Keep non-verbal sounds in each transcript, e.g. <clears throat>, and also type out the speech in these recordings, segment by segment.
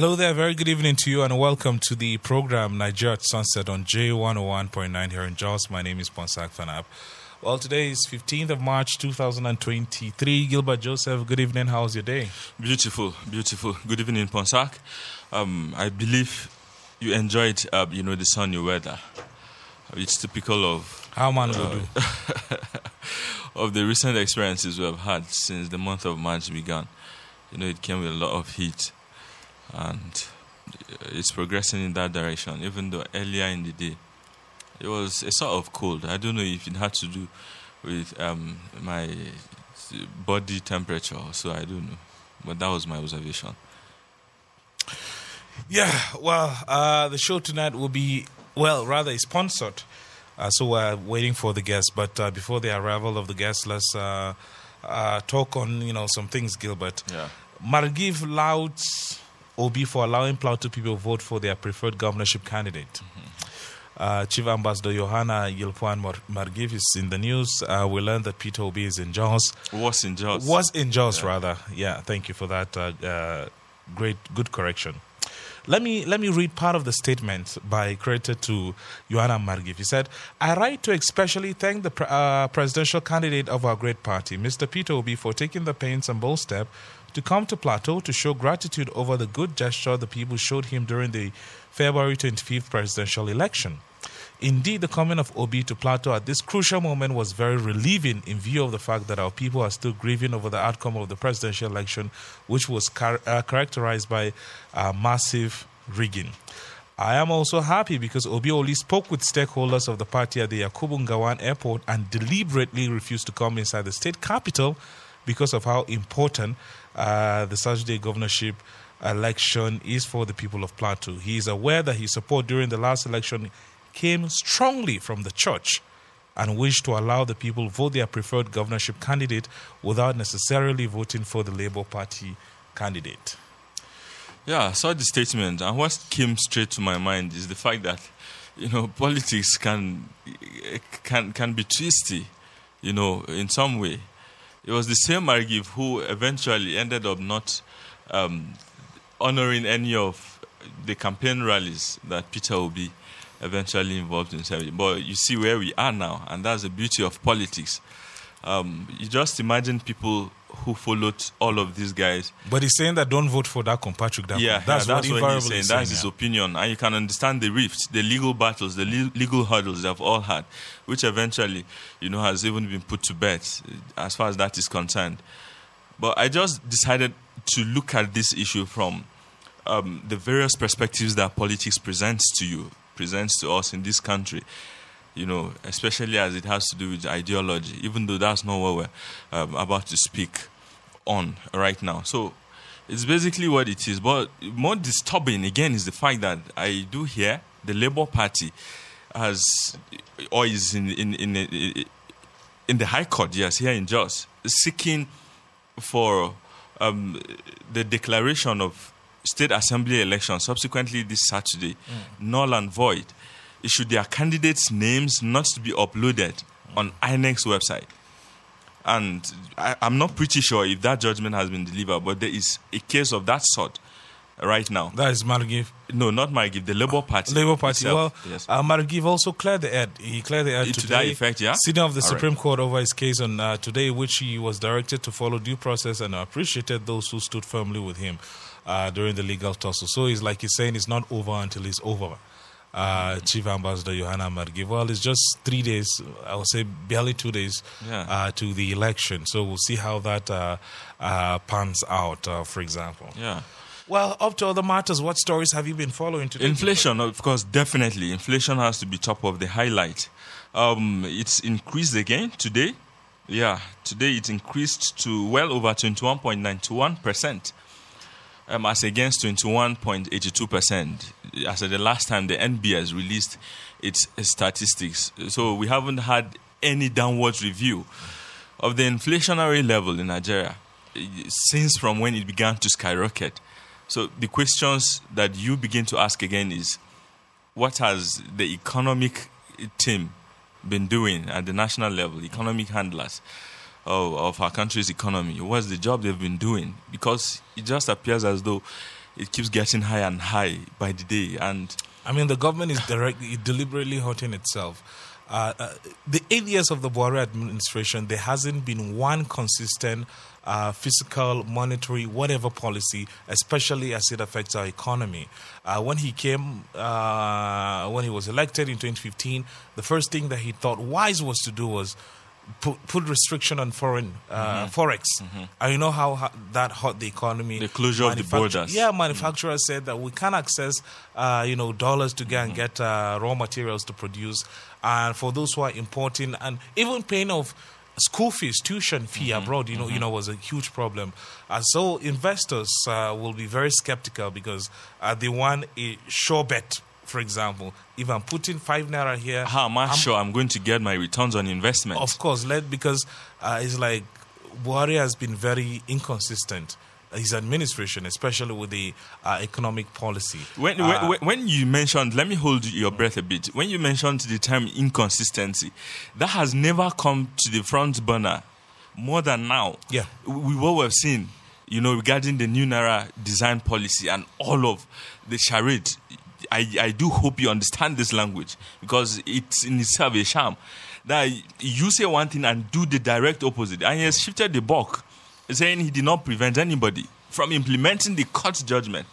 Hello there, very good evening to you, and welcome to the program Nigeria at Sunset on J101.9 here in Jos. My name is Ponsah Fanap. Well, today is 15th of March 2023. Gilbert Joseph, good evening. How's your day? Beautiful, beautiful. Good evening, Ponsah. Um, I believe you enjoyed, uh, you know, the sunny weather. It's typical of How man do. <laughs> of the recent experiences we have had since the month of March began. You know, it came with a lot of heat, and it's progressing in that direction. Even though earlier in the day, it was a sort of cold. I don't know if it had to do with um, my body temperature, so I don't know. But that was my observation. Yeah, well, uh, the show tonight will be, well, rather, is sponsored. Uh, so we're waiting for the guests. But uh, before the arrival of the guests, let's uh, uh, talk on, you know, some things, Gilbert. Yeah. Margif louds Obi for allowing Plateau people vote for their preferred governorship candidate. Uh, Chief Ambassador Johanna Yilpuan Mar- Margif is in the news. Uh, we learned that Peter Obi is in Jos. Was in Jos. Was in Jos, rather. Yeah, thank you for that uh, uh, great, good correction. Let me let me read part of the statement by credited to Johanna Margif. He said, "I write to especially thank the pre- uh, presidential candidate of our great party, Mr. Peter Obi, for taking the pains and bold step to come to Plateau to show gratitude over the good gesture the people showed him during the February 25th presidential election." Indeed, the coming of Obi to Plateau at this crucial moment was very relieving in view of the fact that our people are still grieving over the outcome of the presidential election, which was uh, characterized by uh, massive rigging. I am also happy because Obi only spoke with stakeholders of the party at the Yakubu Gowon airport and deliberately refused to come inside the state capital because of how important uh, the Saturday governorship election is for the people of Plateau. He is aware that his support during the last election came strongly from the church and wished to allow the people vote their preferred governorship candidate without necessarily voting for the Labour Party candidate. Yeah, I saw the statement, and what came straight to my mind is the fact that you know politics can can can be twisty, you know, in some way. It was the same Margif who eventually ended up not um, honoring any of the campaign rallies that Peter Obi eventually involved himself in. But you see where we are now, and that's the beauty of politics. Um, you just imagine people who followed all of these guys But he's saying that don't vote for that compatriot. That yeah, that's, yeah, what, that's what, invariably he's saying. That's his opinion, and you can understand the rifts, the legal battles, the le- legal hurdles they've all had, which eventually, you know, has even been put to bed uh, as far as that is concerned. But I just decided to look at this issue from um, the various perspectives that politics presents to you, presents to us in this country. You know, especially as it has to do with ideology, even though that's not what we're um, about to speak on right now. So it's basically what it is. But more disturbing again is the fact that I do hear the Labour Party has or is in in in, in the High Court, yes, here in Jos, seeking for um, the declaration of state assembly election subsequently this Saturday, null and void. Should their candidates' names not to be uploaded on INEC's website? And I, I'm not pretty sure if that judgment has been delivered, but there is a case of that sort right now. That is Margif. No, not gift, the Labour Party. Labour Party. itself. Well, yes. uh, also cleared the ad. He cleared the ad To today. that effect, yeah? Sitting of the All right. Supreme Court over his case on uh, today, which he was directed to follow due process and appreciated those who stood firmly with him uh, during the legal tussle. So it's like he's saying it's not over until it's over. Uh, Chief Ambassador Johanna Margif. Well, it's just three days, I would say barely two days Yeah. uh, to the election. So we'll see how that uh, uh, pans out, uh, for example. yeah. Well, up to other matters, what stories have you been following today? Inflation, of course, definitely. Inflation has to be top of the highlight. Um, it's increased again today. Yeah, today it increased to well over 21.91%, um, as against 21.82%, as at the last time the NBS released its statistics. So we haven't had any downward review of the inflationary level in Nigeria eh, since from when it began to skyrocket. So the questions that you begin to ask again is what has the economic team been doing at the national level, economic handlers of, our country's economy? What's the job they've been doing? Because it just appears as though it keeps getting higher and high by the day. And I mean, the government is directly, deliberately hurting itself. Uh, uh, the eight years of the Buhari administration, there hasn't been one consistent uh, fiscal, monetary, whatever policy, especially as it affects our economy. Uh, when he came, uh, when he was elected in 2015, the first thing that he thought wise was to do was put, put restriction on foreign uh, Mm-hmm. forex. And you know how, how that hurt the economy. The closure of the borders. Yeah, manufacturers said that we can't access, uh, you know, dollars to get and get uh, raw materials to produce, and for those who are importing and even paying off school fees, tuition fee abroad, you know, you know, was a huge problem. And so investors uh, will be very skeptical because uh, they want a sure bet. For example, if I'm putting five naira here, how am I I'm- sure I'm going to get my returns on investment? of course, let because uh, it's like Buhari has been very inconsistent. His administration, especially with the uh, economic policy. When, Uh, when, when you mentioned, let me hold your breath a bit. When you mentioned the term inconsistency, that has never come to the front burner more than now. Yeah. We, what we've seen, you know, regarding the new Naira design policy and all of the charade, I, I do hope you understand this language because it's in itself a sham. That you say one thing and do the direct opposite. And he has shifted the buck, saying he did not prevent anybody from implementing the court judgment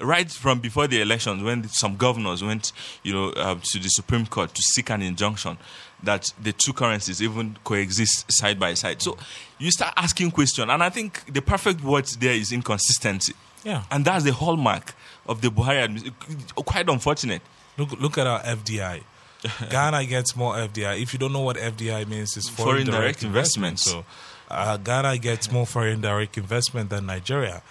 right from before the elections, when some governors went, you know, uh, to the Supreme Court to seek an injunction that the two currencies even coexist side by side. So you start asking questions, and I think the perfect word there is inconsistency. Yeah. and that's the hallmark of the Buhari administration. Quite unfortunate. Look, look at our FDI. <laughs> Ghana gets more FDI. If you don't know what FDI means, it's foreign, Foreign direct, direct investment. investments. So uh, Ghana gets more foreign direct investment than Nigeria.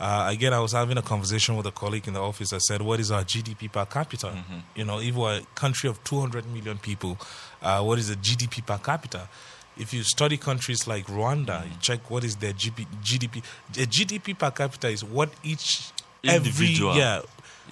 Uh, again, I was having a conversation with a colleague in the office. I said, "What is our GDP per capita? Mm-hmm. You know, if we're a country of 200 million people, uh, what is the GDP per capita?" If you study countries like Rwanda, you check what is their GDP. The GDP per capita is what each Individual every yeah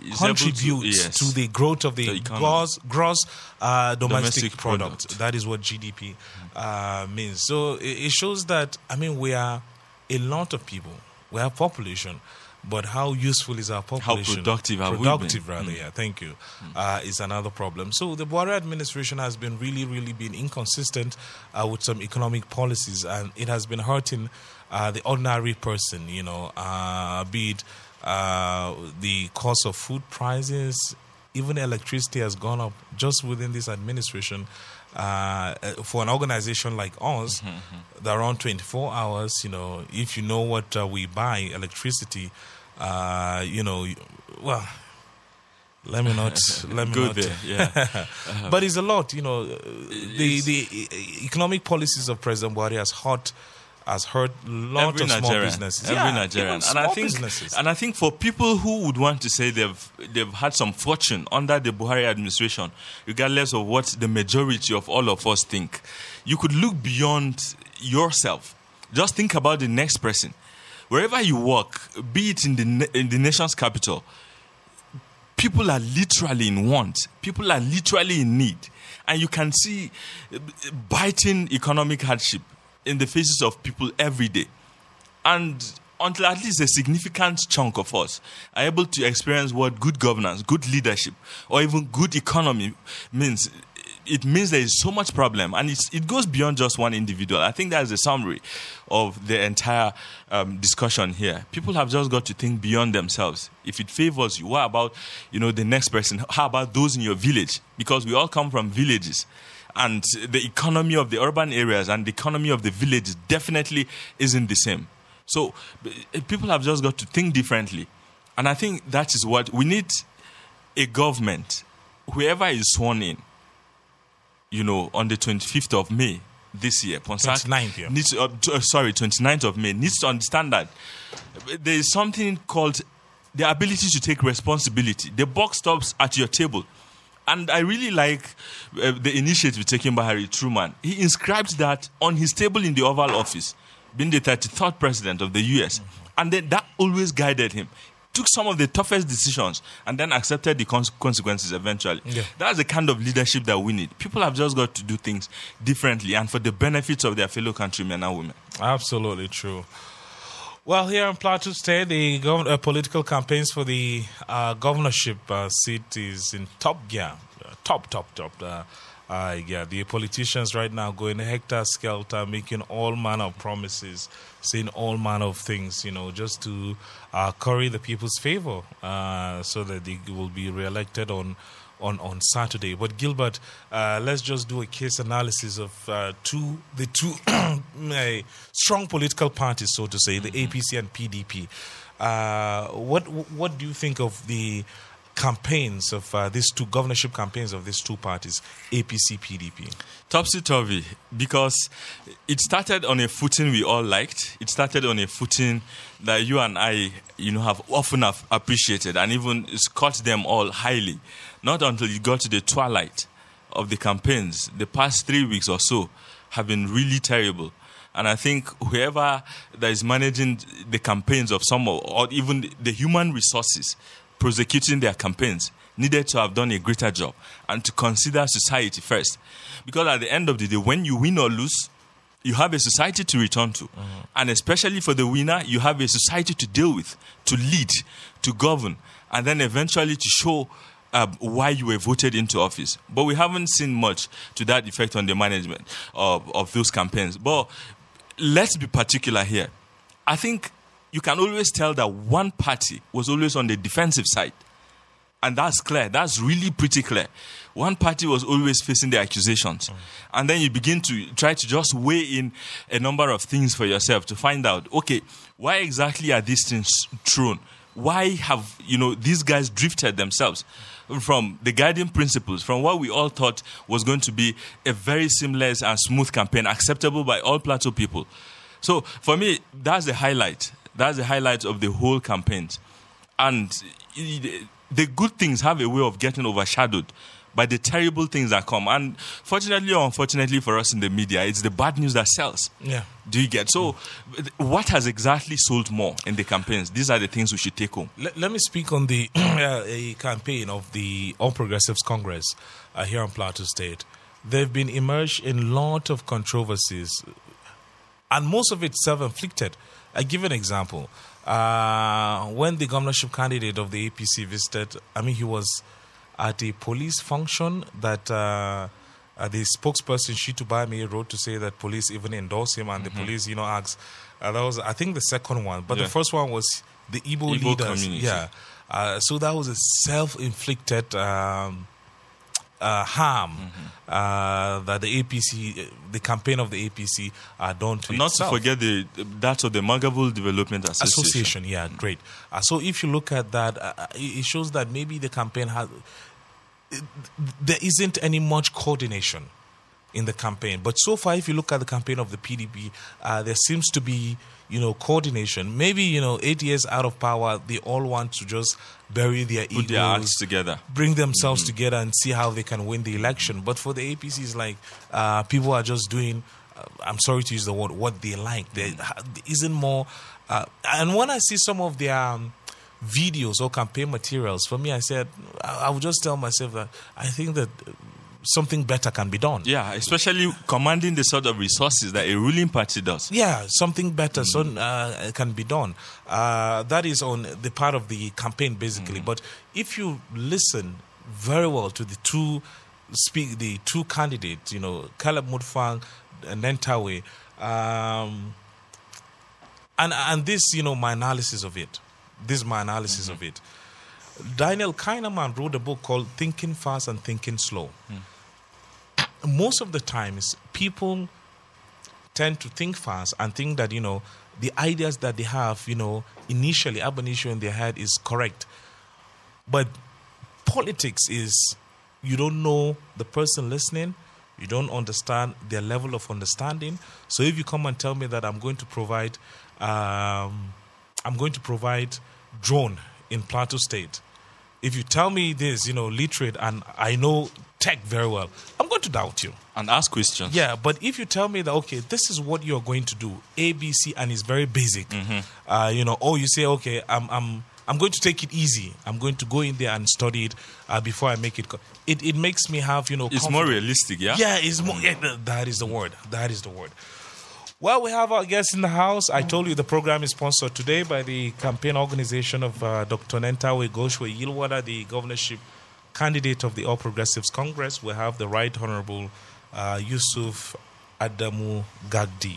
able to- contributes yes. to the growth of the, The gross gross uh, domestic, Domestic product. product. That is what GDP uh, means. So it, it shows that I mean we are a lot of people. We have population, but how useful is our population? How productive have we productive rather? Yeah, thank you. Uh, is another problem. So the Buhari administration has been really, really been inconsistent uh, with some economic policies, and it has been hurting uh, the ordinary person. You know, uh, be it uh, the cost of food prices, even electricity has gone up just within this administration. Uh, for an organization like us, that around 24 hours, you know, if you know what uh, we buy, electricity, uh, you know, well, let me not, <laughs> let me Go not. there, <laughs> yeah. but it's a lot, you know. The the economic policies of President Buhari has hurt has hurt a lot every of small Nigerian, businesses. every Yeah, Nigerian, and I think, businesses. and I think for people who would want to say they've they've had some fortune under the Buhari administration, regardless of what the majority of all of us think, you could look beyond yourself. Just think about the next person, wherever you work, be it in the in the nation's capital. People are literally in want. People are literally in need. And you can see biting economic hardship in the faces of people every day. And until at least a significant chunk of us are able to experience what good governance, good leadership, or even good economy means, it means there is so much problem, and it goes beyond just one individual. I think that's the summary of the entire um, discussion here. People have just got to think beyond themselves. If it favors you, what about you know the next person? How about those in your village? Because we all come from villages and the economy of the urban areas and the economy of the villages definitely isn't the same. So people have just got to think differently. And I think that is what we need a government, whoever is sworn in, you know, on the 25th of May this year, Ponsah 29th, yeah. needs uh, t- uh, sorry, 29th of May, needs to understand that there is something called the ability to take responsibility. The buck stops at your table. And I really like uh, the initiative taken by Harry Truman. He inscribed that on his table in the Oval Office, being the 33rd president of the US. And then that always guided him. Took some of the toughest decisions and then accepted the cons- consequences eventually. Yeah. That's the kind of leadership that we need. People have just got to do things differently and for the benefits of their fellow countrymen and women. Absolutely true. Well, here in Plateau State, the gov- uh, political campaigns for the uh, governorship uh, seat is in top gear, uh, top, top, top. Uh, uh, yeah, the politicians right now going hectare skelter, making all manner of promises, saying all manner of things, you know, just to curry the people's favor, so that they will be re-elected on on on Saturday. But Gilbert, uh, let's just do a case analysis of uh, two the two <clears throat> strong political parties, so to say, the APC and PDP. Uh, what what do you think of the campaigns of uh, these two governorship campaigns of these two parties, APC PDP? Topsy turvy because it started on a footing we all liked. It started on a footing that you and I, you know, have often have appreciated and even scored them all highly. Not until you got to the twilight of the campaigns, the past three weeks or so have been really terrible. And I think whoever that is managing the campaigns of some or, or even the human resources prosecuting their campaigns needed to have done a greater job and to consider society first. Because at the end of the day, when you win or lose, you have a society to return to. Mm-hmm. And especially for the winner, you have a society to deal with, to lead, to govern, and then eventually to show uh, why you were voted into office. But we haven't seen much to that effect on the management of, of those campaigns. But let's be particular here. I think you can always tell that one party was always on the defensive side. And that's clear. That's really pretty clear. One party was always facing the accusations. And then you begin to try to just weigh in a number of things for yourself to find out, okay, why exactly are these things thrown? Why have, you know, these guys drifted themselves from the guiding principles, from what we all thought was going to be a very seamless and smooth campaign, acceptable by all plateau people. So for me, that's the highlight. That's the highlight of the whole campaign. And eh, the good things have a way of getting overshadowed by the terrible things that come. And fortunately or unfortunately for us in the media, it's the bad news that sells. Yeah. Do you get? So, what has exactly sold more in the campaigns? These are the things we should take home. Let, let me speak on the <clears throat> uh, a campaign of the All Progressives Congress uh, here in Plateau State. They've been immersed in a lot of controversies, and most of it self-inflicted. I give an example. Uh, when the governorship candidate of the APC visited, I mean, he was at a police function that uh, uh, the spokesperson Shitu Bami wrote to say that police even endorse him, and the police, you know, asked. Uh, that was, I think, the second one, but Yeah. the first one was the Igbo, Igbo leaders. community. Yeah, uh, so that was a self-inflicted um, uh, harm Mm-hmm. uh, that the APC, uh, the campaign of the APC, uh, done to Not itself. to forget the that of the Mwaghavul Development Association. association. Yeah, great. Uh, so if you look at that, uh, uh, it shows that maybe the campaign has there isn't any much coordination in the campaign. But so far, if you look at the campaign of the PDP, uh, there seems to be you know coordination. Maybe you know eight years out of power, they all want to just bury their Put egos, their acts together. bring themselves together, and see how they can win the election. But for the APC, it's like uh, people are just doing. Uh, I'm sorry to use the word what they like. There isn't more. Uh, and when I see some of their um, videos or campaign materials, for me, I said I, I would just tell myself that I think that something better can be done. Yeah, especially commanding the sort of resources that a ruling party does. Yeah, something better so, uh, can be done. Uh, that is on the part of the campaign, basically. But if you listen very well to the two speak, the two candidates, you know, Caleb Mutfwang and Nentawe, um, and and this, you know, my analysis of it. This is my analysis of it. Daniel Kahneman wrote a book called Thinking Fast and Thinking Slow. Most of the times, people tend to think fast and think that you know the ideas that they have you know initially ab initio in their head is correct but politics is you don't know the person listening you don't understand their level of understanding so if you come and tell me that i'm going to provide um, i'm going to provide drone in plateau state if you tell me this you know literate and i know tech very well i'm going to doubt you And ask questions. yeah, but if you tell me that okay, this is what you're going to do, A, B, C, and it's very basic, uh, you know, or you say okay, I'm I'm I'm going to take it easy. I'm going to go in there and study it uh, before I make it. Co- it it makes me have you know. It's more realistic, yeah? Yeah, it's more. Yeah, that is the word. That is the word. Well, we have our guests in the house. I told you the program is sponsored today by the campaign organization of uh, Dr. Nentawe Goshwe Yilwatda, the governorship candidate of the All Progressives Congress. We have the Right Honorable uh, Yusuf Adamu Gagdi.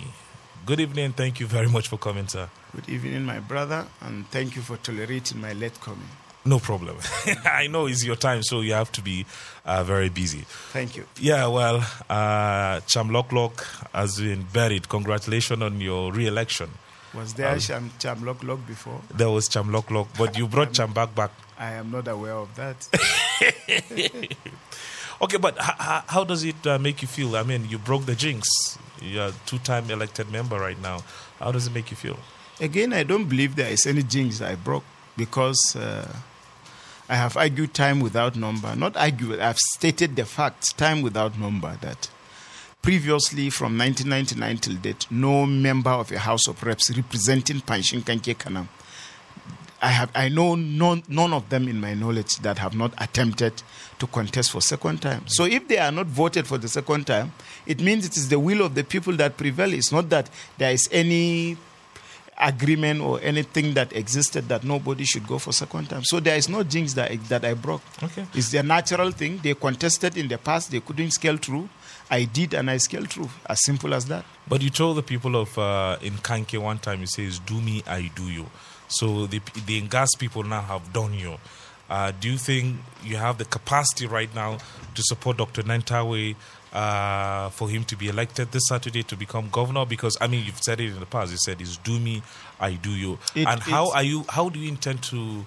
Good evening. Thank you very much for coming, sir. Good evening, my brother, and thank you for tolerating my late coming. No problem. <laughs> I know it's your time, so you have to be uh, very busy. Thank you. Yeah, well, uh, Chamloklok has been buried. Congratulations on your re-election. Was there um, Cham, Cham Lok Lok before? There was Chamloklok, but you brought <laughs> Cham back back. I am not aware of that. <laughs> okay, but h- how does it uh, make you feel? I mean, you broke the jinx. You're a two-time elected member right now. How does it make you feel? Again, I don't believe there is any jinx I broke because uh, I have argued time without number. Not argued, I've stated the fact, time without number, that previously from 1999 till date, no member of a House of Reps representing Pankshin Kanke Kanam. I have I know none, none of them in my knowledge that have not attempted to contest for second time. So if they are not voted for the second time, it means it is the will of the people that prevail. It's not that there is any agreement or anything that existed that nobody should go for second time. So there is no jinx that I, that I broke. Okay. It's their natural thing. They contested in the past. They couldn't scale through. I did and I scaled through. As simple as that. But you told the people of uh, in Kanke one time, you says, "Do me, I do you." So the the Ngas people now have done you. Uh, do you think you have the capacity right now to support Dr. Nentawe uh, for him to be elected this Saturday to become governor? Because I mean, you've said it in the past. You said it's do me, I do you. It- and how are you? How do you intend to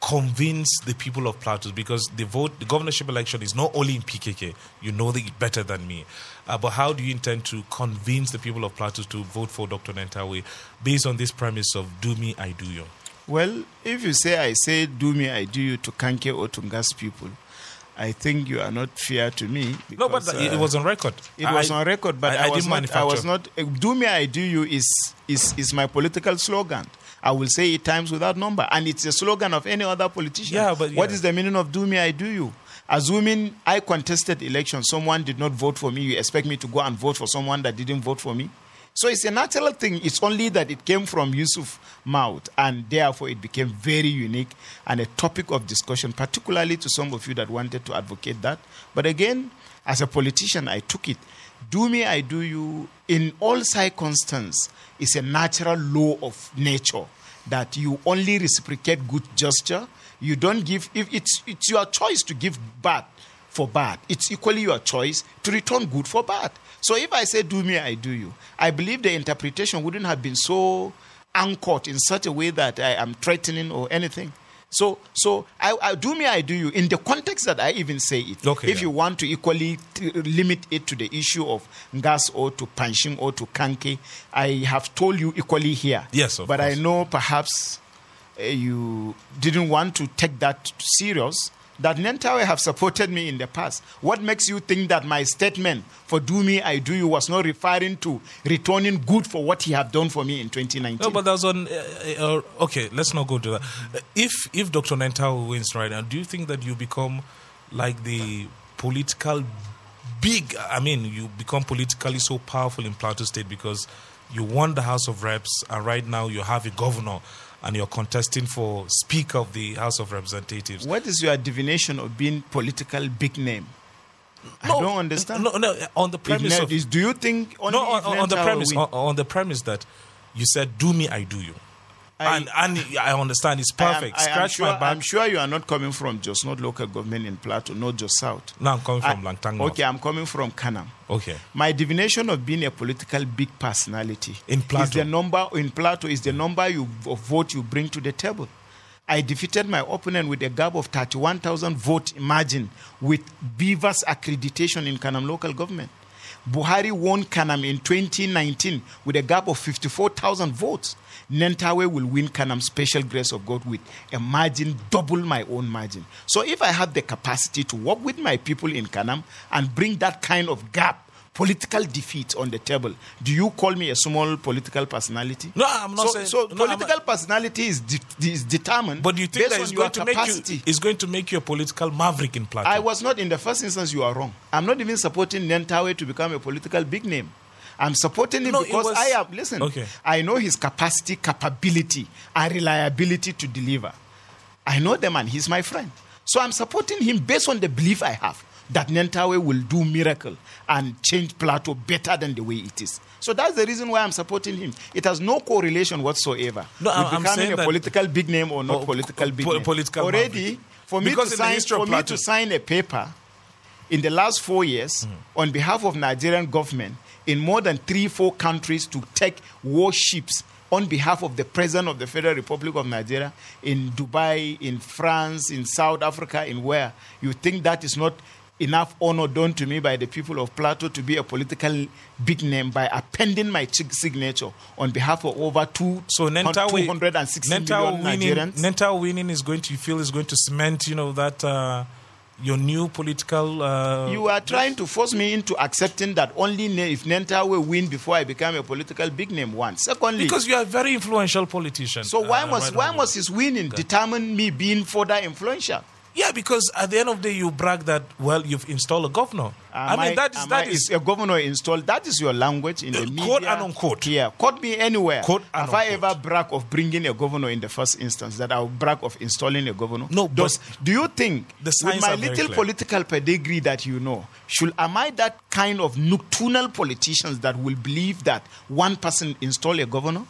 convince the people of Plateau? Because the vote, the governorship election is not only in PKK. You know it better than me. Uh, but how do you intend to convince the people of Plateau to vote for Dr. Nentawe based on this premise of do me, I do you? Well, if you say I say do me, I do you to Kanke or to Ngas people, I think you are not fair to me. No, but because, it, uh, was on record. It was on record, but I- I, I was didn't not. I was not. uh, Do me, I do you is is is my political slogan. I will say it times without number, and it's a slogan of any other politician. Yeah, but what yeah. is the meaning of do me, I do you? Assuming I contested election, someone did not vote for me, you expect me to go and vote for someone that didn't vote for me? So it's a natural thing. It's only that it came from Yusuf's mouth, and therefore it became very unique and a topic of discussion, particularly to some of you that wanted to advocate that. But again, as a politician, I took it. Do me, I do you. In all circumstances, it's a natural law of nature that you only reciprocate good gesture. You don't give. If it's it's your choice to give bad for bad, it's equally your choice to return good for bad. So if I say do me, I do you, I believe the interpretation wouldn't have been so anchored in such a way that I am threatening or anything. So, so I, I do me, I do you in the context that I even say it. Okay, if yeah. you want to equally t- limit it to the issue of Ngas or to pankshin or to kanke, I have told you equally here. Yes, of but I know perhaps uh, you didn't want to take that serious. That Nentawe have supported me in the past. What makes you think that my statement for do me, I do you was not referring to returning good for what he have done for me in 2019? No, but that's on. Uh, uh, okay, let's not go to that. Uh, If if Dr. Nentawe wins right now, do you think that you become like the political big? I mean, you become politically so powerful in Plateau State because you won the House of Reps, and right now you have a governor, and you're contesting for Speaker of the House of Representatives. what is your divination of being political big name? I don't understand. No, no, on the premise of do you think no, on, on the premise on, on the premise that you said, "Do me, I do you." I- and and I understand it's I am- perfect. I am Scratch sure, my back. I'm sure you are not coming from Jos North local government in Plateau, not Jos South. No, I'm coming from I- Langtang. Okay, I'm coming from Kanam. Okay. My divination of being a political big personality In Plateau is the number in Plateau is the number you of vote you bring to the table. I defeated my opponent with a gap of 31,000 votes. Imagine with BVAS accreditation in Kanam local government. Buhari won Kanam in 2019 with a gap of 54,000 votes. Nentawe will win Kanam Special Grace of God with a margin double my own margin. So if I have the capacity to work with my people in Kanam and bring that kind of gap, political defeat on the table, do you call me a small political personality? No, I'm not so, saying- So no, political personality is, de- is determined But you think based that your going to make you it's going to make you a political maverick in Plateau? I was not in the first instance. You are wrong. I'm not even supporting Nentawe to become a political big name. I'm supporting him No, because was- I am listen. Okay. I know his capacity, capability, and reliability to deliver. I know the man. He's my friend. So I'm supporting him based on the belief I have that Nentawe will do miracle and change Plateau better than the way it is. So that's the reason why I'm supporting him. It has no correlation whatsoever No, with I'm- I'm becoming saying a that- political big name or not Oh, political big po- name. political Already, maverick. for me Because to sign, history of for me to sign a paper in the last four years mm-hmm. on behalf of Nigerian government in more than three, four countries to take warships on behalf of the President of the Federal Republic of Nigeria in Dubai, in France, in South Africa, in where you think that is not enough honor done to me by the people of Plateau to be a political big name by appending my sig- signature on behalf of over two, So Nenta, wi- 260 Nenta million winning, Nigerians. Nenta winning is going to you feel is going to cement, you know, that uh, your new political. Uh, You are trying to force me into accepting that only if Nenta will win before I become a political big name. One. Secondly, because you are a very influential politician. so why uh, must right why must his winning determine me being further influential? Yeah, because at the end of the day, you brag that well, you've installed a governor. I Am mean, that is am that I- is a governor installed. That is your language in the Uh, media. quote and unquote. Yeah, quote me anywhere. Quote and Have I ever brag of bringing a governor in the first instance? That I will brag of installing a governor? No, but Does, do you think the with my little political pedigree that you know, should am I that kind of nocturnal politicians that will believe that one person install a governor?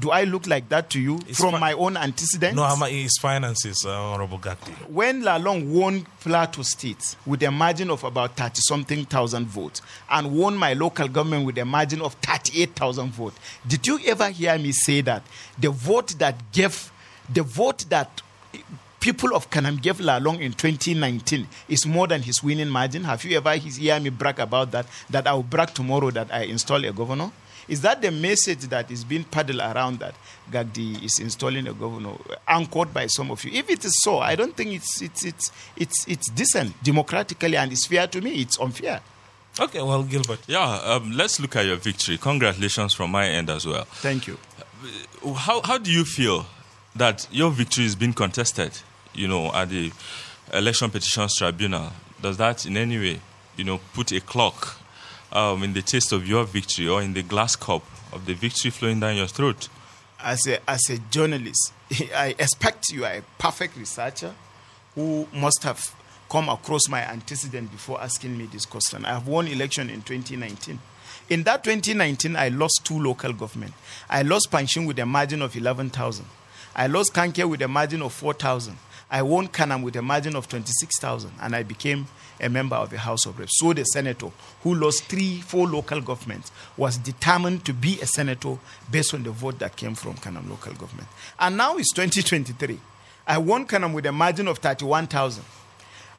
Do I look like that to you It's from fi- my own antecedents? no, Hama is finances, uh, Honorable Gagdi. when Lalong won Plateau State with a margin of about 30 something thousand votes and won my local government with a margin of 38,000 votes, did you ever hear me say that the vote that gave, the vote that people of Kanam gave Lalong in 2019 is more than his winning margin? Have you ever hear me brag about that? That I will brag tomorrow that I install a governor? Is that the message that is being paddled around that Gagdi is installing a governor, anchored by some of you? If it is so, I don't think it's it's it's it's it's decent democratically and it's fair to me. It's unfair. Okay, well, Gilbert. Yeah, um, let's look at your victory. Congratulations from my end as well. Thank you. How, how do you feel that your victory is being contested, you know, at the Election Petitions Tribunal? Does that in any way, you know, put a clock um, in the taste of your victory or in the glass cup of the victory flowing down your throat? as a as a journalist, <laughs> I expect you are a perfect researcher who must have come across my antecedent before asking me this question. I have won election in 2019. In that 2019, I lost two local government. I lost Pankshin with a margin of 11,000. I lost Kanke with a margin of 4,000. I won Kanam with a margin of 26,000, and I became a member of the House of Reps. So the senator who lost three, four local governments was determined to be a senator based on the vote that came from Kanam local government. And now it's 2023. I won Kanam with a margin of 31,000.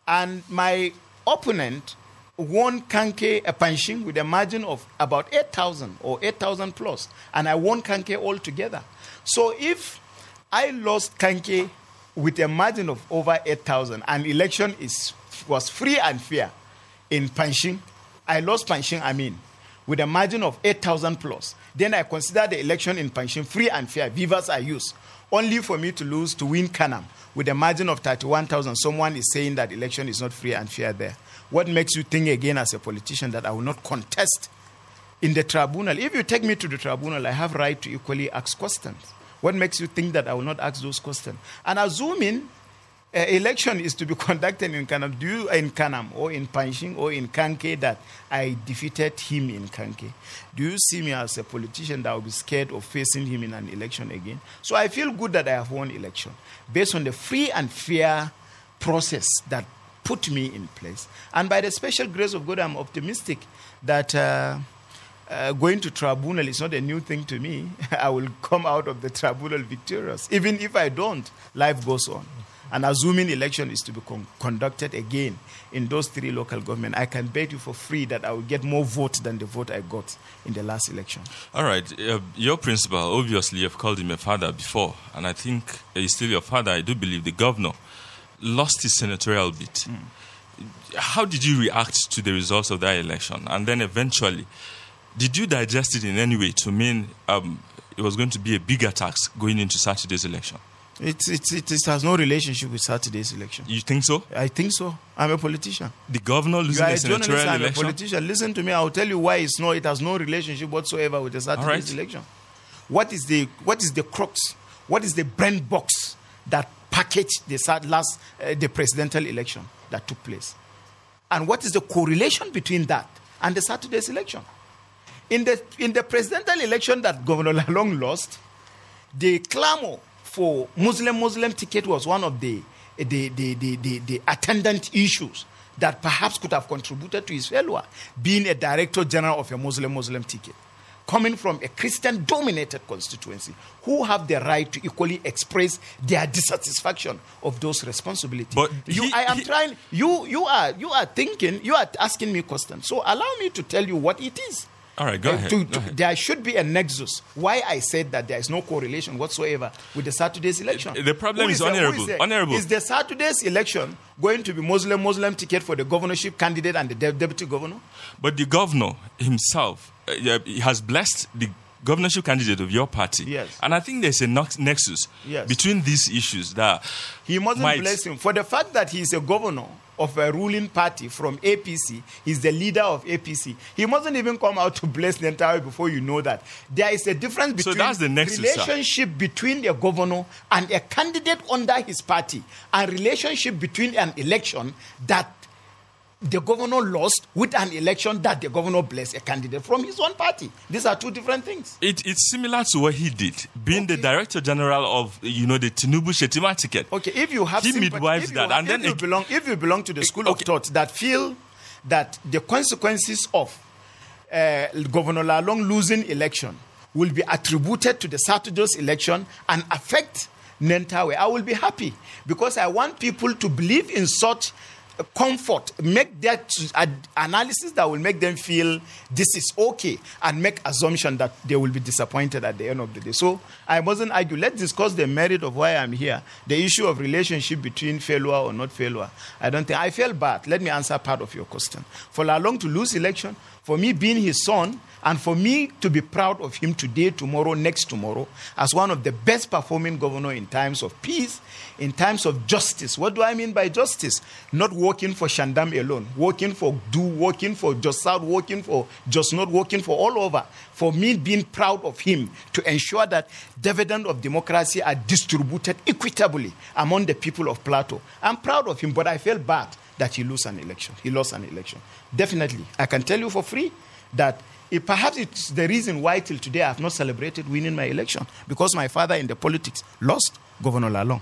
And my opponent won Kanke a Pankshin with a margin of about 8,000 or 8,000 plus. And I won Kanke altogether. So if I lost Kanke with a margin of over 8,000 and election is, was free and fair in Pankshin, I lost Pankshin, I mean, with a margin of 8,000 plus. Then I consider the election in Pankshin free and fair, BVAS I used, only for me to lose to win Kanam with a margin of 31,000. Someone is saying that election is not free and fair there. What makes you think again as a politician that I will not contest in the tribunal? If you take me to the tribunal, I have right to equally ask questions. What makes you think that I will not ask those questions? And assuming uh, election is to be <laughs> conducted in Kanam, do you, in Kanam or in Pankshin or in Kanke that I defeated him in Kanke? Do you see me as a politician that will be scared of facing him in an election again? So I feel good that I have won election based on the free and fair process that put me in place. And by the special grace of God, I'm optimistic that. Uh, uh, going to tribunal is not a new thing to me. <laughs> I will come out of the tribunal victorious. Even if I don't, life goes on. And assuming election is to be con- conducted again in those three local government, I can bet you for free that I will get more votes than the vote I got in the last election. All right. Uh, your principal, obviously, you've called him a father before, and I think he's still your father. I do believe the governor lost his senatorial bid. How did you react to the results of that election? And then eventually, did you digest it in any way to mean um, it was going to be a bigger tax going into Saturday's election? It's, it's, it, it has no relationship with Saturday's election. You think so? I think so. I'm a politician. The governor losing the senatorial I'm a politician. Listen to me. I'll tell you why it's no. It has no relationship whatsoever with the Saturday's right. election. What is the what is the crux? What is the brand box that packaged the last uh, the presidential election that took place? And what is the correlation between that and the Saturday's election? In the in the presidential election that Governor Lalong lost, the clamor for Muslim Muslim ticket was one of the the, the, the, the, the attendant issues that perhaps could have contributed to his failure, being a director general of a Muslim Muslim ticket. Coming from a Christian dominated constituency who have the right to equally express their dissatisfaction of those responsibilities. But you, he- I am he- trying, you, you, are, you are thinking, you are asking me questions. So allow me to tell you what it is. All right, go Uh, ahead, to- go to- ahead. There should be a nexus. Why I said that there is no correlation whatsoever with the Saturday's election. The problem is who honorable, honorable. Is the Saturday's election going to be Muslim Muslim ticket for the governorship candidate and the de- deputy governor? But the governor himself uh, he has blessed the governorship candidate of your party. Yes. And I think there's a nexus Yes. between these issues that He mustn't might, bless him for the fact that he is a governor of a ruling party from APC. He's the leader of APC. He mustn't even come out to bless the entire before you know that there is a difference between So that's the sir. relationship between a governor and a candidate under his party, and relationship between an election that the governor lost with an election that the governor blessed a candidate from his own party. These are two different things. It, it's similar to what he did, being the director general of you know the Tinubu Shettima ticket. Okay, if you have He sympathy- midwives you that, and if then you it- belong, if you belong to the school of Okay. thought that feel that the consequences of uh, Governor Lalong losing election will be attributed to the Saturday's election and affect Nentawe, I will be happy because I want people to believe in such comfort, make that analysis that will make them feel this is okay, and make assumption that they will be disappointed at the end of the day. So I mustn't argue. Let's discuss the merit of why I'm here. The issue of relationship between failure or not failure. I don't think I feel bad. Let me answer part of your question. For Lalong to lose election, for me being his son, and for me to be proud of him today, tomorrow, next tomorrow, as one of the best performing governor in times of peace, in times of justice. What do I mean by justice? Not working for Shandam alone, working for Do, working for Jos South, working for Jos North, working for all over. For me being proud of him to ensure that dividend of democracy are distributed equitably among the people of Plateau. I'm proud of him, but I feel bad that he lost an election. He lost an election. Definitely. I can tell you for free that it, perhaps it's the reason why till today I have not celebrated winning my election because my father in the politics lost Governor Lalong.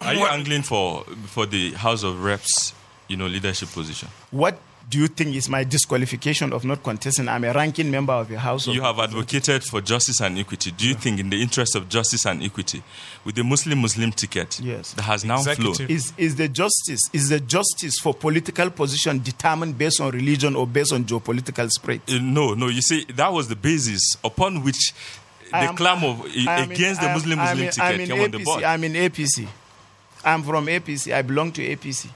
Are you angling for for the House of Reps, you know, leadership position? What do you think is my disqualification of not contesting? I'm a ranking member of your House of You have advocated for justice and equity. Do you think, in the interest of justice and equity, with the Muslim-Muslim ticket Yes. that has now Executive. flown, is, is the justice is the justice for political position determined based on religion or based on geopolitical spread? Uh, no, no. You see, that was the basis upon which the I am- clamor I am in- against the I am- Muslim I'm Muslim in- ticket I'm in came on the board. I'm in APC. I'm from APC. I belong to APC.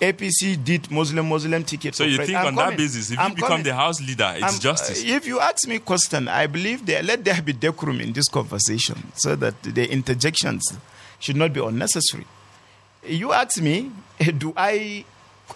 APC did Muslim Muslim ticket. so you think I'm on coming. that basis, if I'm you become coming. the House leader, it's I'm- justice? uh, if you ask me question, I believe there let there be decorum in this conversation so that the interjections should not be unnecessary. You ask me, <laughs> do I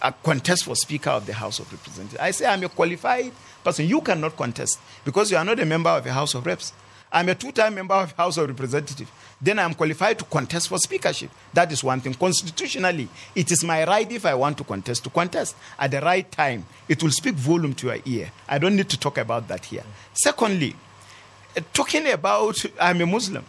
uh, contest for Speaker of the House of Representatives? I say I'm a qualified person. You cannot contest because you are not a member of the House of Reps. I'm a two-time member of the House of Representatives. Then I'm qualified to contest for speakership. That is one thing. Constitutionally, it is my right if I want to contest to contest at the right time. It will speak volume to your ear. I don't need to talk about that here. Secondly, uh, talking about I'm a Muslim,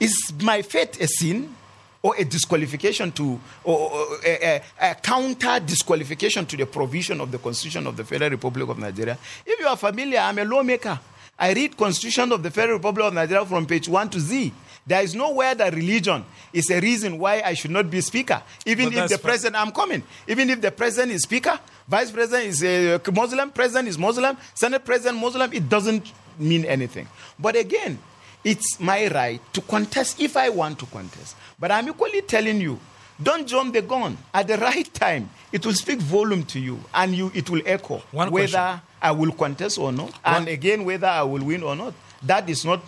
is my faith a sin or a disqualification to or, a, a- a counter disqualification to the provision of the Constitution of the Federal Republic of Nigeria? If you are familiar, I'm a lawmaker. I read Constitution of the Federal Republic of Nigeria from page 1 to Z. There is nowhere that religion is a reason why I should not be speaker. Even But if the president, I'm coming. Even if the president is speaker, vice president is a Muslim, president is Muslim, senate president Muslim, it doesn't mean anything. But again, it's my right to contest if I want to contest. But I'm equally telling you, don't jump the gun. At the right time, it will speak volume to you and you it will echo One whether question. I will contest or not. And again, whether I will win or not. That is not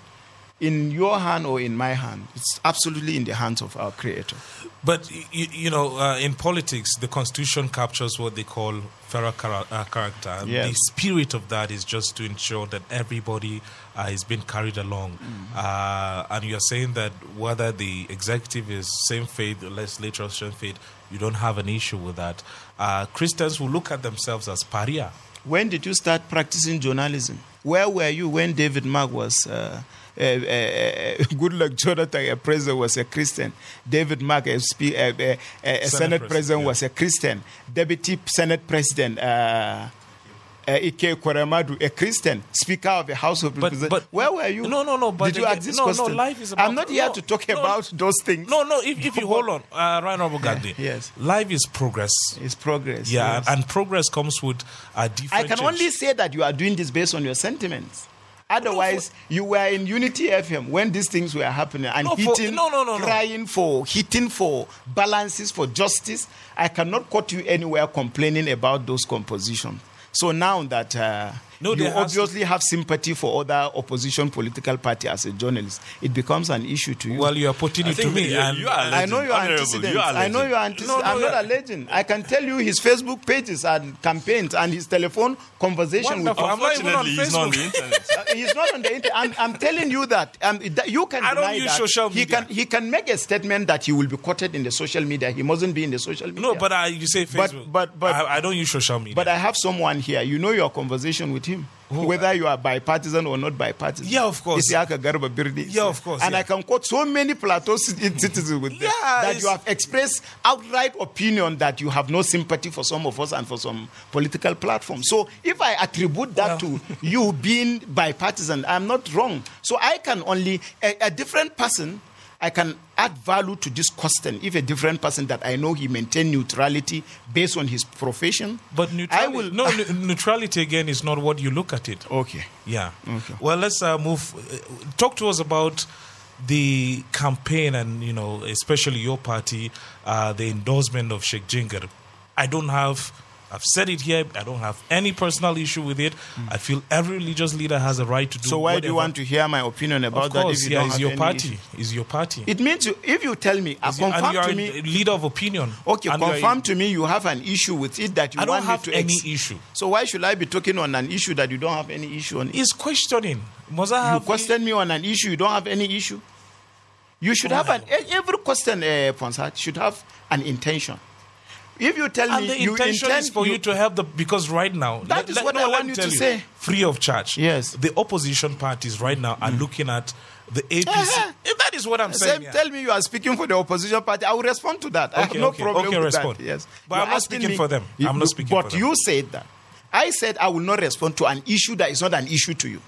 in your hand or in my hand. It's absolutely in the hands of our Creator. But you, you know, uh, in politics, the constitution captures what they call federal uh, character. Yes. The spirit of that is just to ensure that everybody uh, is being carried along. Uh, and you're saying that whether the executive is same faith, or legislature is same faith, you don't have an issue with that. Uh, Christians will look at themselves as pariah. When did you start practicing journalism? Where were you when David Mark was? Uh, uh, uh, uh, good luck, Jonathan, a president, was a Christian. David Mark, a, spe- uh, uh, uh, a Senate, president, president, yeah. was a Christian. Deputy Senate President, uh, uh, Ike Ekweremadu, a Christian. Speaker of the House of Representatives. but- Where were you? No, no, no, but Did you again- ask this no, no, life is about- I'm not here no, to talk no. about those things. No, no, if, if you hold on, uh, Ryan Gagdi, yes. life is progress. It's progress. Yeah, yes. and progress comes with uh, I different. can only say that you are doing this based on your sentiments. Otherwise, you were in Unity FM when these things were happening and No, hitting, no, no, no, no. crying for hitting for balances for justice. I cannot quote you anywhere complaining about those compositions. So now that uh, No, you there to- obviously have sympathy for other opposition political party as a journalist, it becomes an issue to you. Well, you are putting I it to me, you- and you are I know you are Honorable, antecedents. you I know legend. you are antecedents. No, no, I'm not a legend. I can tell you his Facebook pages and campaigns and his telephone conversation with Wonderful. I'm not Unfortunately, he's not on the internet. uh, he's not on the internet. I'm, I'm telling you that, um, that you can I don't deny use that. social He can he can make a statement that he will be quoted in the social media. He mustn't be in the social media. no, but I, you say But- Facebook. but- but- I, I don't use social media. but I have someone here. You know your conversation with him, whether you are bipartisan or not bipartisan. Yeah, of course. Isiaka Garba Birdi. Yeah, of course, And yeah. I can quote so many plateau <laughs> citizens with Yeah, that it's- you have expressed outright opinion that you have no sympathy for some of us and for some political platforms. So if I attribute that to you being bipartisan, I'm not wrong. So I can only a, a different person. I can add value to this question if a different person that I know he maintain neutrality based on his profession. but neutrality, I will no <laughs> ne- neutrality again is not what you look at it. Okay. Yeah. Okay. Well, let's uh, move. Uh, talk to us about the campaign and you know, especially your party, uh, the endorsement of Sheikh Jingir. I don't have. I've said it here. I don't have any personal issue with it. I feel every religious leader has a right to do. So why do you want to hear my opinion about Of that course, if yeah, it's your party. issue? It's your party. It means you, if you tell me, It's and confirm you are to a me. leader of opinion. Okay, And you are- confirm to me you have an issue with it that you I don't want have me to any ex- issue. So why should I be talking on an issue that you don't have any issue on? Is questioning. Must I You question me on an issue you don't have any issue. You should have an every question, uh, should have an intention. If you tell And me the you intention intend is for you, to help the because right now That is what I want you to say. free of charge. Yes. the opposition parties right now are looking at the APC. Uh-huh. If that is what I'm Say- saying. tell me you are speaking for the opposition party. I will respond to that. I have Okay, no okay, problem okay, with respond. that. Yes, But You're I'm not speaking for them. You- I'm not speaking But for them. But you said that. I said I will not respond to an issue that is not an issue to you.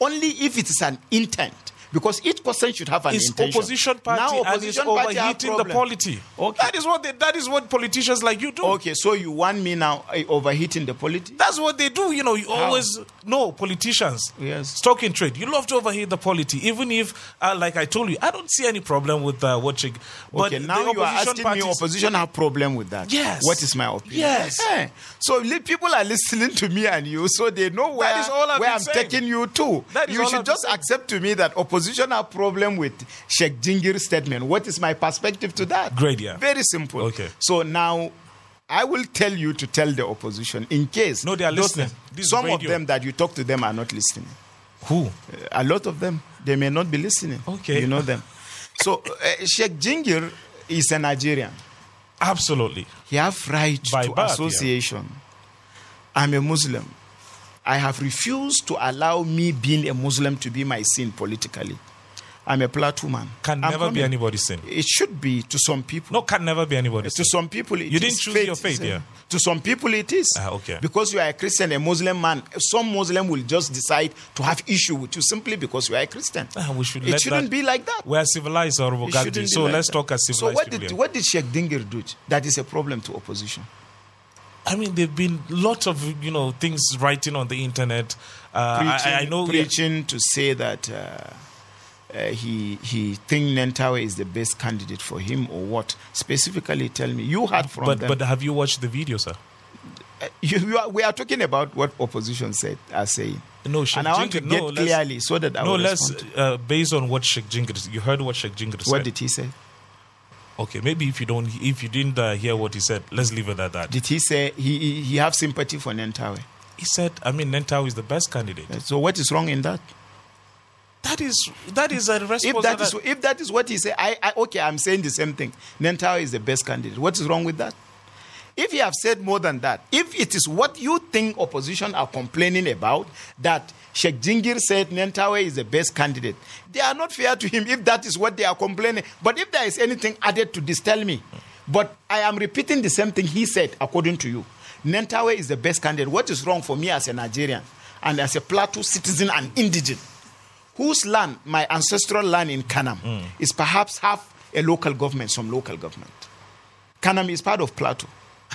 Only if it is an intent. Because each person should have an It's intention. opposition party now, and it's opposition party have overheating the polity. Okay. That is what they, that is what politicians like you do. Okay, so you want me now uh, overheating the polity? That's what they do. You know, you always know politicians. Yes. Stock in trade. You love to overheat the polity, even if, uh, like I told you, I don't see any problem with uh, you. But okay, now you are opposition asking parties, me opposition have problem with that. Yes. What is my opinion? Yes. Eh, So people are listening to me and you, so they know where, is all where I'm saying. taking you to. That is you all should just accept to me that opposition have problem with Sheikh Jingir's statement. What is my perspective to that? Great, yeah. Very simple. Okay. So now I will tell you to tell the opposition in case No, they are listening. Some of them that you talk to them are not listening. Who? Uh, a lot of them they may not be listening Okay. you know them so uh, sheikh jingir is a nigerian Absolutely. he have right By to birth, yeah. association i'm a muslim i have refused to allow me being a muslim to be my sin politically i'm a plateau man Can I'm never be anybody's sin. it should be to some people No, can never be anybody's to sin. some people, it You didn't choose your faith, yeah. To some people, it is. Ah, okay. Because you are a Christian, a Muslim man, some Muslim will just decide to have issue with you simply because you are a Christian. Ah, we should it shouldn't that- be like that. We are civilized, Honorable Gagdi. So like let's that. talk as civilized. So what people did what did Sheikh Jingir do? That is a problem to opposition. I mean, there've been lots of you know things writing on the internet. Uh, preaching, I, I know. preaching to say that uh, uh, he he think Nentawe is the best candidate for him or what? Specifically, tell me. You heard from but them. but have you watched the video, sir? Uh, you, you are, we are talking about what opposition said are saying. No, Sheikh and I want to get no, clearly so that I no, will let's respond. uh, based on what Sheikh Jingir. You heard what Sheikh Jingir said. What did he say? Okay, maybe if you don't, if you didn't uh, hear what he said, let's leave it at that. Did he say he he, have sympathy for Nentawe? He said, I mean, Nentawe is the best candidate. So what is wrong in that? That is that is a response. If that to is if that is what he said, I, I okay, I'm saying the same thing. Nentawe is the best candidate. What is wrong with that? If you have said more than that, if it is what you think opposition are complaining about, that Sheikh Jingir said Nentawe is the best candidate, they are not fair to him if that is what they are complaining. But if there is anything added to this, tell me. But I am repeating the same thing he said, according to you. Nentawe is the best candidate. What is wrong for me as a Nigerian and as a Plateau citizen and indigent? whose land, my ancestral land in Kanam, hmm. is perhaps half a local government, some local government. Kanam is part of Plateau.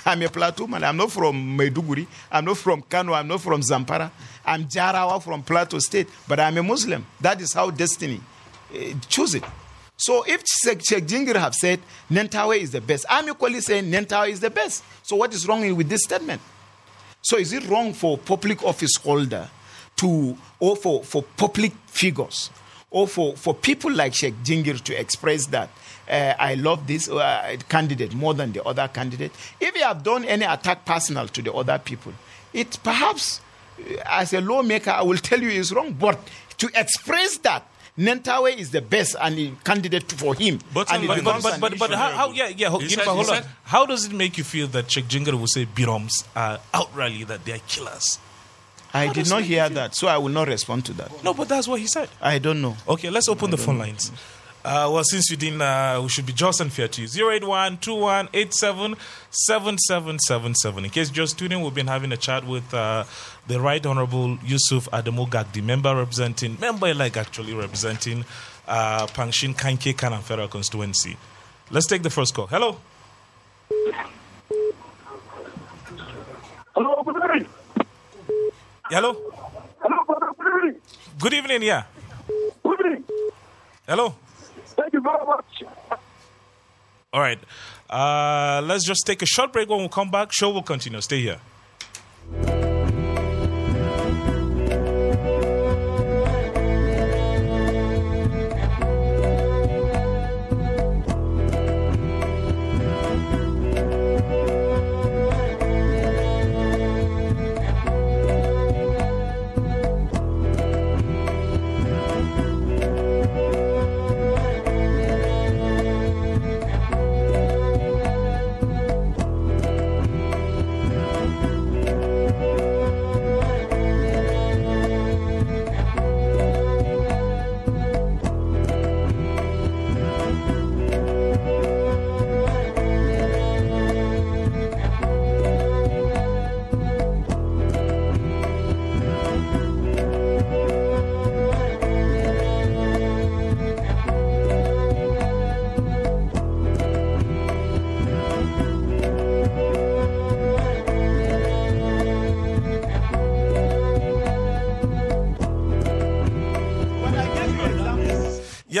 I'm a Plateau man. I'm not from Maiduguri. I'm not from Kano. I'm not from Zamfara. I'm Jarawa from Plateau State, but I'm a Muslim. That is how destiny uh, choose it. So if Sheikh Sheikh Jingir have said Nentawe is the best, I'm equally saying Nentawe is the best. So what is wrong with this statement? So is it wrong for public office holder to or for, for public figures or for, for people like Sheikh Jingir to express that uh, I love this uh, candidate more than the other candidate? If you have done any attack personal to the other people, it perhaps uh, as a lawmaker I will tell you is wrong. But to express that Nentawe is the best and candidate for him. Bottom and it line- but, but, but, but how, how, yeah, yeah, ho- He said- hold on. said- How does it make you feel that Sheikh Jingir will say Biroms are outrightly that they are killers? I How did not it hear that, so I will not respond to that. No, but that's what he said. I don't know. Okay, let's open the phone lines. Uh, well, since you didn't, uh, we should be just and fair to you. 081 7777. In case you're just tuning, we've been having a chat with uh, the Right Honorable Yusuf Adamu Gagdi, member representing, member like actually representing uh, Pankshin Kanke Kanam Federal Constituency. Let's take the first call. Hello. Hello, good evening. Hello. Hello, good evening. Good evening, yeah. Good evening. Hello. Thank you very much. All right. Uh, let's just take a short break. When we come back, show will continue. Stay here.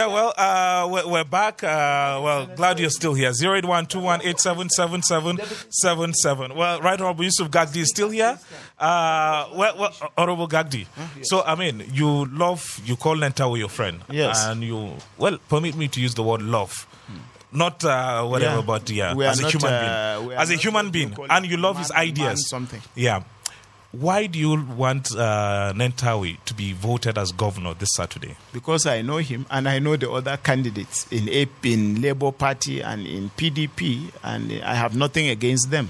Yeah, well, uh, we're, we're back. Uh, well, glad you're still here. 08121877777. Well, Right Honorable Yusuf Gagdi is still here. Uh, well, well, Honorable Gagdi. So, I mean, you love, you call Nentawe your friend. Yes. And you, well, permit me to use the word love. Not uh, whatever, Yeah. but yeah, We are as a not, human uh, being. we are As a human being. And you love man- his ideas. something. Yeah. Why do you want uh, Nentawe to be voted as governor this Saturday? because I know him and I know the other candidates in AP, in Labour Party and in PDP, and I have nothing against them.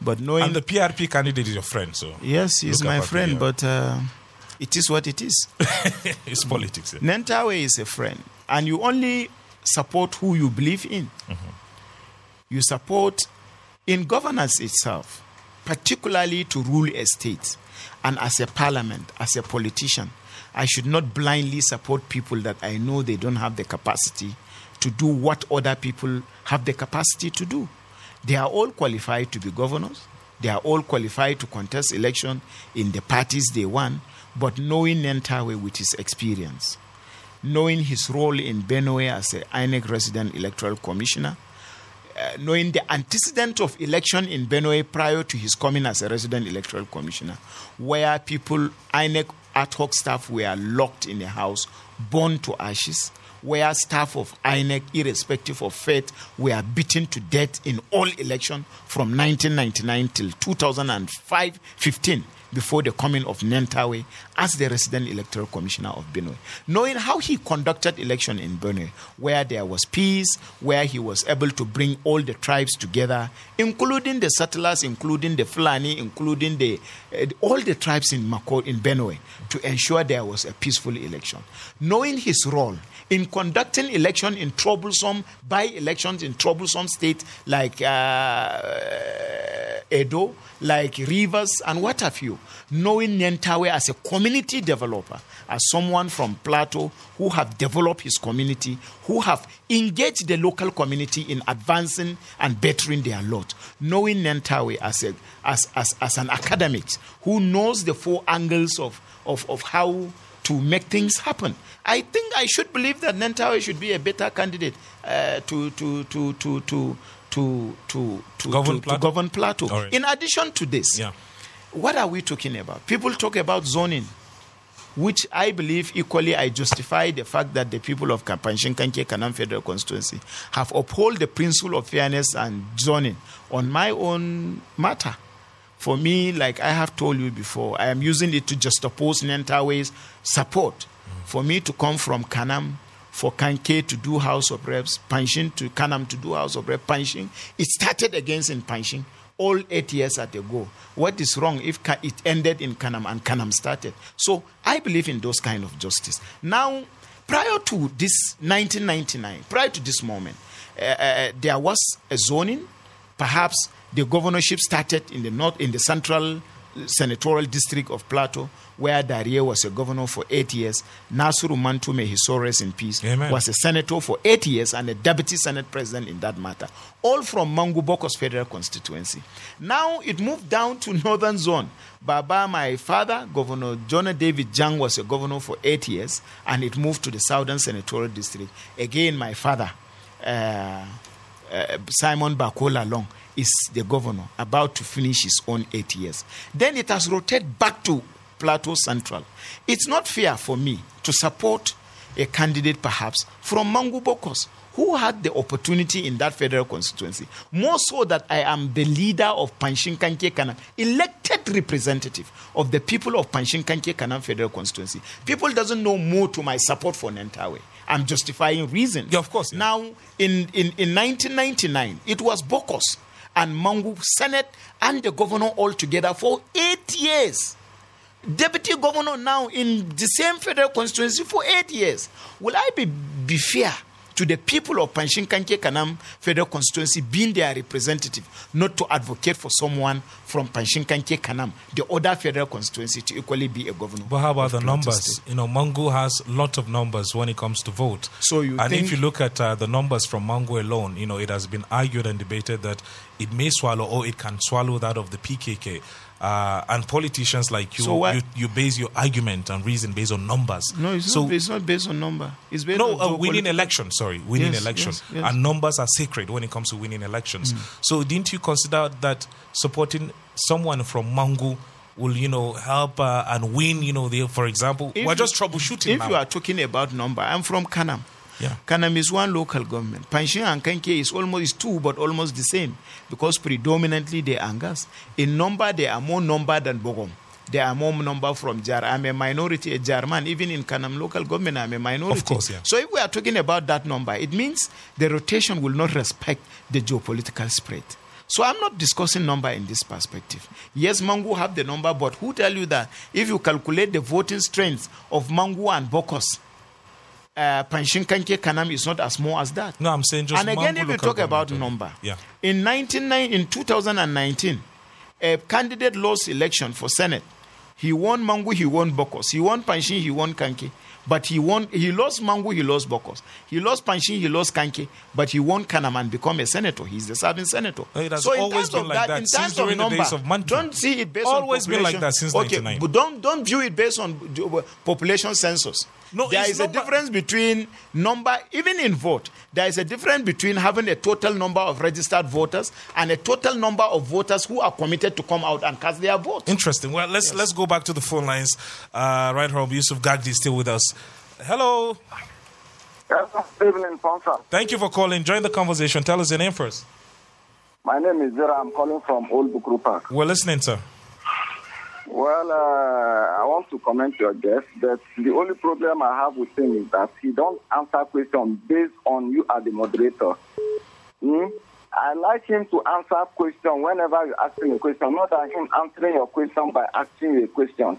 But knowing And the PRP candidate is your friend, so yes, he's my friend, me, but uh, it is what it is. <laughs> it's politics. yeah. Nentawe is a friend, and you only support who you believe in. You support in governance itself, particularly to rule a state. And as a parliament, as a politician, I should not blindly support people that I know they don't have the capacity to do what other people have the capacity to do. They are all qualified to be governors. They are all qualified to contest election in the parties they want. But knowing Nentawe with his experience, knowing his role in Benue as a INEC resident electoral commissioner, uh, knowing the antecedent of election in Benue prior to his coming as a resident electoral commissioner, where people, INEC ad hoc staff were locked in a house, burned to ashes, where staff of INEC, irrespective of faith, were beaten to death in all election from 1999 till 2005 15 before the coming of Nentawe as the resident electoral commissioner of Benue. Knowing how he conducted election in Benue, where there was peace, where he was able to bring all the tribes together, including the settlers, including the Fulani, including the uh, all the tribes in Mako in Benue, to ensure there was a peaceful election. Knowing his role in conducting election in troublesome by elections in troublesome states like uh, Edo, like Rivers, and what have you. Knowing Nentawe as a community developer, as someone from Plateau who have developed his community, who have engaged the local community in advancing and bettering their lot. Knowing Nentawe as, a, as, as, as an academic who knows the four angles of, of, of how to make things happen. I think I should believe that Nentawe should be a better candidate uh, to, to, to, to, to, to, to, to, Govern to, to Plateau? govern Plateau. Right. In addition to this, Yeah. What are we talking about? People talk about zoning, which I believe equally I justify the fact that the people of Kampanshin Kanke Kanam Federal Constituency have upheld the principle of fairness and zoning on my own matter. For me, like I have told you before, I am using it to juxtapose Nentawe's support. For me to come from Kanam, for Kanke to do House of Reps, Pankshin to Kanam to do House of Reps, Pankshin, it started against in Pankshin all eight years at a go. What is wrong if it ended in Kanam and Kanam started? So I believe in those kind of justice. Now, prior to this 1999, prior to this moment, uh, there was a zoning. Perhaps the governorship started in the north, in the central senatorial district of Plateau, where Dariye was a governor for eight years. Nasiru Mantu, may his soul rest in peace, Amen. was a senator for eight years and a deputy senate president in that matter. All from Mangu Bokos federal constituency. Now it moved down to <laughs> northern zone. Baba, my father, Governor Jonah David Jang, was a governor for eight years, and it moved to the southern senatorial district. Again, my father, uh, uh, Simon Bako Lalong is the governor, about to finish his own eight years. Then it has rotated back to Plateau Central. It's not fair for me to support a candidate, perhaps, from Mangu Bokos, who had the opportunity in that federal constituency. More so that I am the leader of Pankshin Kanke Kanam, elected representative of the people of Pankshin Kanke Kanam federal constituency. People doesn't know more to my support for Nentawe. I'm justifying reasons. Yeah, of course, yeah. Now, in, in, in 1999, it was Bokos and Mangu Senate and the governor all together for eight years. Deputy governor now in the same federal constituency for eight years. Will I be, be fair to the people of Pankshin Kanke Kanam federal constituency being their representative, not to advocate for someone from Pankshin Kanke Kanam, the other federal constituency, to equally be a governor? But how about the numbers? State? You know, Mangu has a lot of numbers when it comes to vote. So you and if you look at uh, the numbers from Mangu alone, you know, it has been argued and debated that it may swallow or it can swallow that of the PKK. Uh, and politicians like you, So you, you base your argument and reason based on numbers. No, it's, so not, it's not based on number. It's based no, on uh, winning election. Sorry, winning Yes, election, yes, yes. and numbers are sacred when it comes to winning elections. So, didn't you consider that supporting someone from Mangu will, you know, help uh, and win? You know, the, for example, If we're just troubleshooting If now. you are talking about number, I'm from Kanam. Yeah. Kanam is one local government. Pankshin and Kanke is almost is two, but almost the same because predominantly they are Angas. In number, they are more number than Bogom. They are more number from Jar. I'm a minority, a Jarman. Even in Kanam local government, I'm a minority. Of course, yeah. So if we are talking about that number, it means the rotation will not respect the geopolitical spread. So I'm not discussing number in this perspective. Yes, Mangu have the number, but who tell you that if you calculate the voting strength of Mangu and Bokos, uh, Pankshin Kanke Kanam is not as small as that. no, I'm saying just. and again, if you talk about number, yeah, in 19, in 2019, a candidate lost election for Senate He won Mangu, he won Bokos. He won Pankshin, he won Kanke. But he won, he lost Mangu, he lost Bokos. He lost Pankshin, he lost Kanke. But he won Kanam and become a senator. He's the southern senator. It has so in always terms been of like that in since terms during the of days number, of Mantu. Don't see it based Always on been like that since okay, 99. But don't don't view it based on uh, population census. No, there it's is a difference between number, even in vote. There is a difference between having a total number of registered voters and a total number of voters who are committed to come out and cast their vote. Interesting. Well, let's let's go back to the phone lines. Uh, right, Rob Yusuf Gagdi is still with us. Hello. Yes, good evening, Ponsah. Thank you for calling. Join the conversation. Tell us your name first. My name is Zira. I'm calling from Old Bukuru Park. We're listening, sir. Well, uh, I want to comment to your guest that the only problem I have with him is that he don't answer questions based on you as the moderator. Hmm? I like him to answer question whenever you're asking a question, not that him answering your question by asking you a question,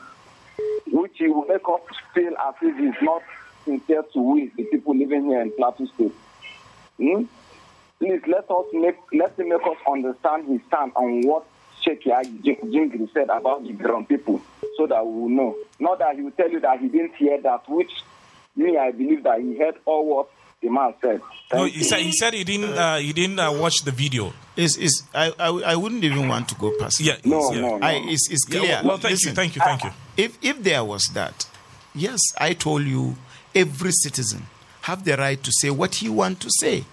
which he will make us feel as if he's not sincere to we, the people living here in Plateau State. Hmm? Please let us make let him make us understand his stand on what Jingir said about the ground people, so that we will know. Not that he will tell you that he didn't hear that, which me I believe that he heard all what the man said. No, he you. said he said he didn't uh, he didn't uh, watch the video. Is is I, I I wouldn't even want to go past. Yeah. No, yeah. no, no. I, it's, it's Yeah, clear. well, well, thank Listen, you, thank you, thank you. If if there was that, yes, I told you, every citizen have the right to say what he want to say.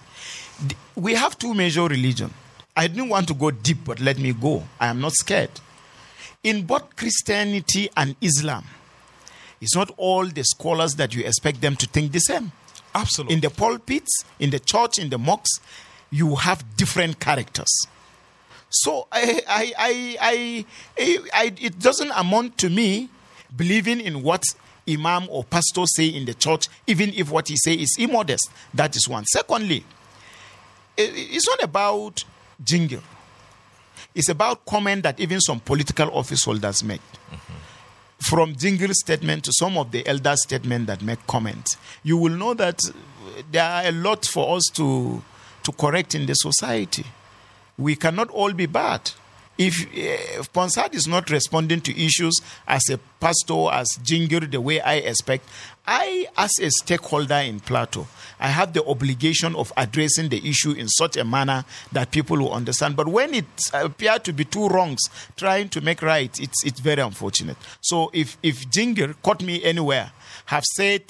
We have two major religion. I didn't want to go deep, but let me go. I am not scared. In both Christianity and Islam, it's not all the scholars that you expect them to think the same. Absolutely. In the pulpits, in the church, in the mosques, you have different characters. So I, I, I, I, it doesn't amount to me believing in what imam or pastor say in the church, even if what he say is immodest. That is one. Secondly, it's not about Jingir. It's about comment that even some political office holders make. From Jingir statement to some of the elder statement that make comment, you will know that there are a lot for us to to correct in the society we cannot all be bad. If, uh, Ponsah is not responding to issues as a pastor, as Jingir, the way I expect, I, as a stakeholder in Plateau, I have the obligation of addressing the issue in such a manner that people will understand. But when it appears to be two wrongs trying to make right, it's, it's very unfortunate. So if, if Jingir caught me anywhere, have said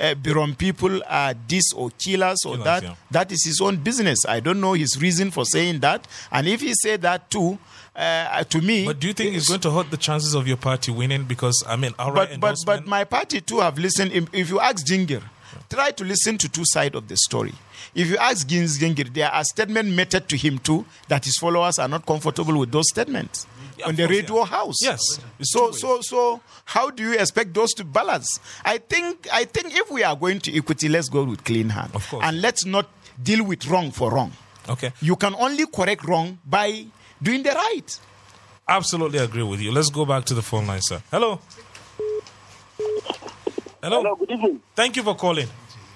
uh, Biron people are this or killers or Killers, that, yeah. that is his own business. I don't know his reason for saying that. And if he said that too, uh, to me. but do you think it's going to hurt the chances of your party winning? Because I mean, all right, but, but, but my party too have listened. If, you ask Jingir, try to listen to two sides of the story. If you ask Gins Jingir, there are statements made to him too that his followers are not comfortable with those statements Yeah, on the course, radio yeah. house. Yes, it's So so so how do you expect those to balance? I think I think if we are going to equity, let's go with clean hand. Of course. And let's not deal with wrong for wrong. okay, You can only correct wrong by doing the right. absolutely agree with you. Let's go back to the phone line, sir. Hello. Hello. Hello, good evening. Thank you for calling.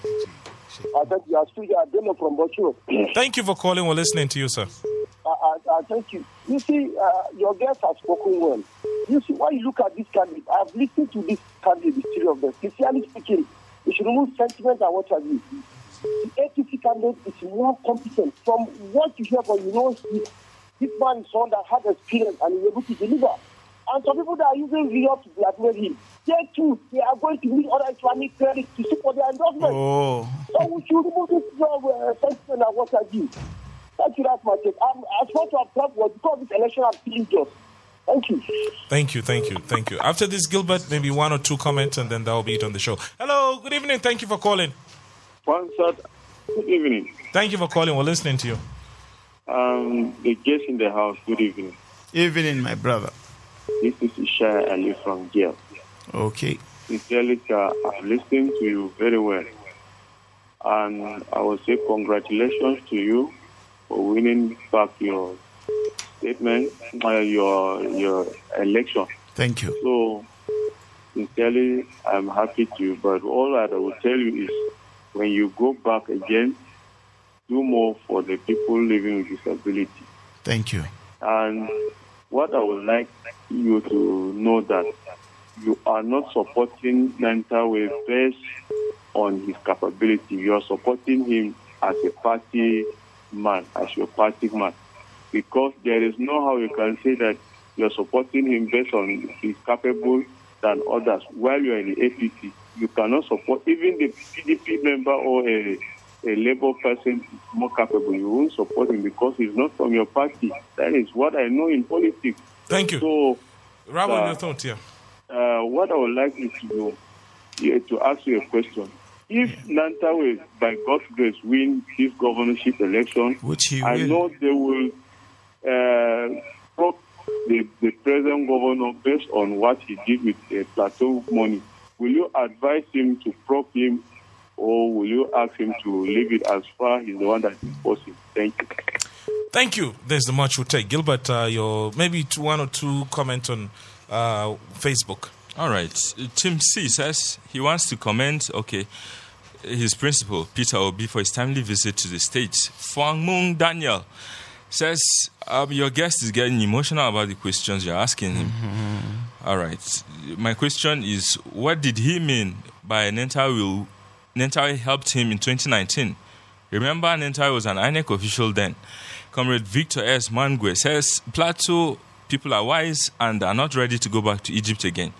I thank you. I speak Ademo from Bochuro. Thank you for calling. We're listening to you, sir. I, I, I thank you. You see, uh, your guest has spoken well. You see, why you look at this candidate, I've listened to this candidate, the three of them. Sincerely speaking, we should remove sentiment and what have you. The APC candidate is more competent. From what you hear, from you know, this, man is one that has experience and is able to deliver. And some people that are using Rio to blackmail him, they too, they are going to meet other Islamic clerics to support their endorsement. Oh. So we should remove this job uh, sentiment and what have you. Thank you, that's my take. I'm, as far to have was because this election I'm feeling just. Thank you. Thank you, thank you, thank you. After this, Gilbert, maybe one or two comments, and then that will be it on the show. Hello, good evening. Thank you for calling. Sponsored. Good evening. Thank you for calling. We're listening to you. Um, the guest in the house. Good evening. Evening, my brother. This is Isha Ali from Gail. Okay. Sincerely, sir, I'm listening to you very well, and I will say congratulations to you for winning back your statement, your your election. Thank you. So, sincerely, I'm happy to. But all that I will tell you is, when you go back again, do more for the people living with disability. Thank you. And what I would like you to know that you are not supporting Nentawe based on his capability. You are supporting him as a party man, as your party man. Because there is no how you can say that you're supporting him based on he's capable than others. While you're in the APC, you cannot support even the PDP member or a, a Labour person more capable. You won't support him because he's not from your party. That is what I know in politics. Thank you. So, Rabbi, uh, your here. uh, what I would like you to yeah, to ask you a question. If Nentawe, by God's grace, win his governorship election, Which he I know they will uh, prop the, the present governor based on what he did with the plateau money. Will you advise him to prop him, or will you ask him to leave it as far he's the one that imposed it? Thank you. Thank you. There's the much we'll take. Gilbert, uh, your maybe two, one or two comments on uh, Facebook. All right. Tim C says he wants to comment. Okay. His principal, Peter Obi, for his timely visit to the States. Fang Mung Daniel says um, your guest is getting emotional about the questions you're asking him. All right. My question is what did he mean by Nentawe, will, Nentawe helped him in 2019? Remember, Nentawe was an INEC official then. Comrade Victor S. Mangwe says Plateau people are wise and are not ready to go back to Egypt again.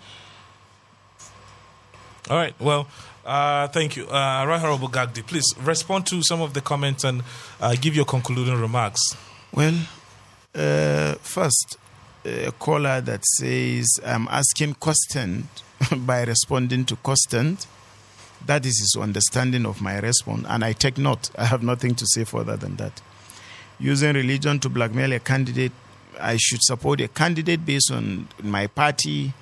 All right. Well, uh, thank you. Uh, right Honorable Gagdi, please respond to some of the comments and uh, give your concluding remarks. Well, uh, first, a caller that says, I'm asking constant <laughs> by responding to constant. That is his understanding of my response, and I take note. I have nothing to say further than that. Using religion to blackmail a candidate, I should support a candidate based on my party,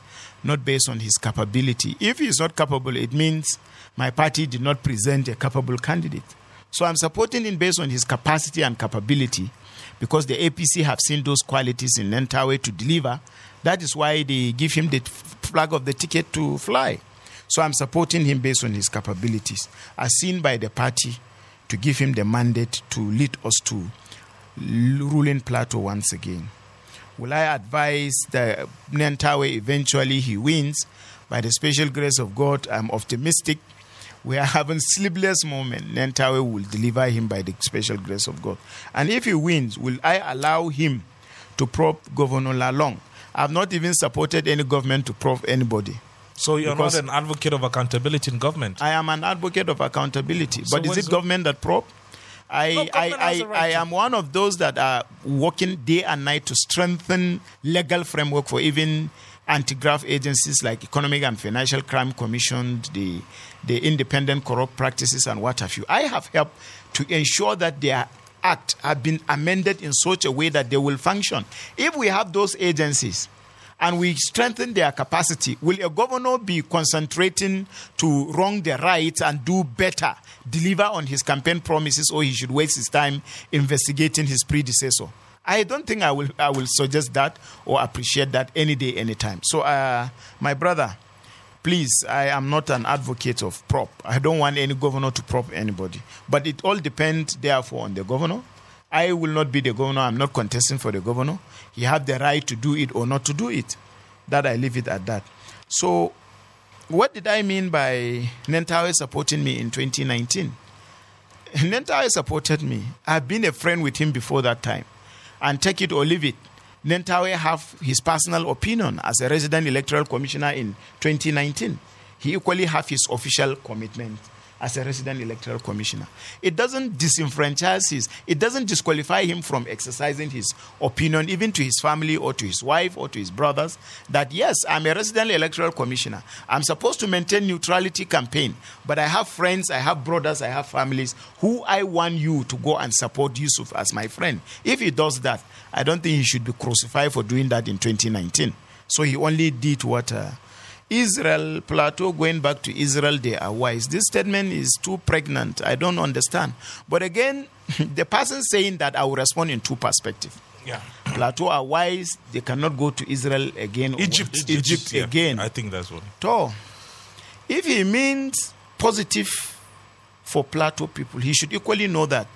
not based on his capability. If he is not capable, it means my party did not present a capable candidate. So I'm supporting him based on his capacity and capability because the APC have seen those qualities in Nentawe to deliver. That is why they give him the flag of the ticket to fly. So I'm supporting him based on his capabilities, as seen by the party to give him the mandate to lead us to ruling plateau once again. Will I advise that Nentawe eventually he wins? By the special grace of God, I'm optimistic. We are having sleepless moment. Nentawe will deliver him by the special grace of God. And if he wins, will I allow him to prop Governor Lalong? I've not even supported any government to prop anybody. So you're Because- not an advocate of accountability in government. I am an advocate of accountability. So but is it government that prop? I, No, I, I, right I am one of those that are working day and night to strengthen legal framework for even anti-graft agencies like Economic and Financial Crime Commission, the, the Independent Corrupt Practices and what have you. I have helped to ensure that their act have been amended in such a way that they will function. If we have those agencies, and we strengthen their capacity, will a governor be concentrating to wrong the right and do better, deliver on his campaign promises, or he should waste his time investigating his predecessor? I don't think I will. I will suggest that or appreciate that any day, anytime. So, uh, my brother, please, I am not an advocate of prop. I don't want any governor to prop anybody. But it all depends, therefore, on the governor. I will not be the governor. I'm not contesting for the governor. He have the right to do it or not to do it. That I leave it at that. So, what did I mean by Nentawe supporting me in 2019? Nentawe supported me. I've been a friend with him before that time. And take it or leave it. Nentawe have his personal opinion as a resident electoral commissioner in 2019. He equally have his official commitment as a resident electoral commissioner. It doesn't disenfranchise his, it doesn't disqualify him from exercising his opinion, even to his family or to his wife or to his brothers, that yes, I'm a resident electoral commissioner. I'm supposed to maintain neutrality campaign, but I have friends, I have brothers, I have families who I want you to go and support Yusuf as my friend. If he does that, I don't think he should be crucified for doing that in 2019. So he only did what. Uh, Israel, Plateau going back to Israel, they are wise. This statement is too pregnant. I don't understand. But again, <laughs> the person saying that I will respond in two perspectives. Yeah. Plateau are wise, they cannot go to Israel again. or Egypt. Egypt yeah. again. I think that's what. So, if he means positive for Plateau people, he should equally know that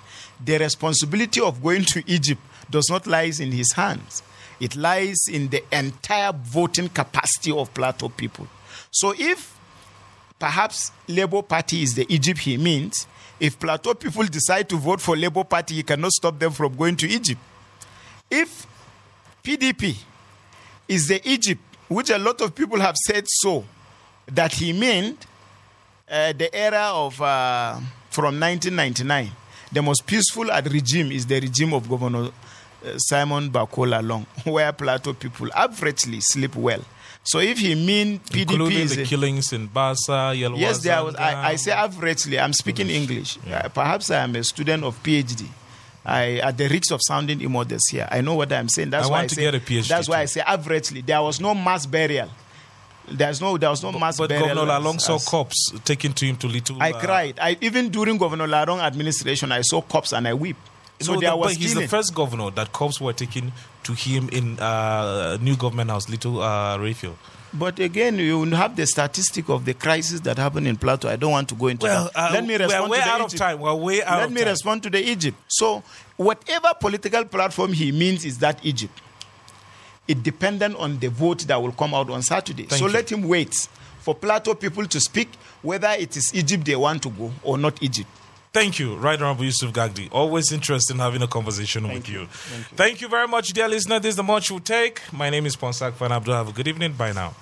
the responsibility of going to Egypt does not lie in his hands. It lies in the entire voting capacity of Plateau people. So if perhaps Labour Party is the Egypt he means, if Plateau people decide to vote for Labour Party, he cannot stop them from going to Egypt. If PDP is the Egypt, which a lot of people have said so, that he meant uh, the era of uh, from 1999, the most peaceful regime is the regime of Governor Simon Bako Lalong, <laughs> where Plateau people averagely sleep well. So if he mean PDP Including the killings in Bassa, Yelwa, Yes, there was. I, I say averagely. I'm speaking English. Uh, perhaps I am a student of PhD. I, at the risk of sounding immodest here, I know what I'm saying. That's I why want I to say, get a PhD That's why. I say averagely. There was no mass burial. There's no. There was no mass But burial. Governor as- Lalong saw cops taken to him to Little. I uh, cried. I even during Governor Lalong administration, I saw cops and I weep. So there the- was but he's the first governor that cops were taken to him in uh, new government house, Little uh, Rayfield. But again, you have the statistic of the crisis that happened in Plateau. I don't want to go into Well, that. uh, Let me we're respond to the out of Egypt. time. We're way out Let me time. respond to the Egypt. So, whatever political platform he means is that Egypt. It dependent on the vote that will come out on Saturday. Thank so you. let him wait for Plateau people to speak whether it is Egypt they want to go or not Egypt. Thank you, Right Honorable Yusuf Gagdi. Always interested in having a conversation with you. Thank you very much, dear listener. This is the much will take. My name is Ponsah Fanap. Have a good evening. Bye now.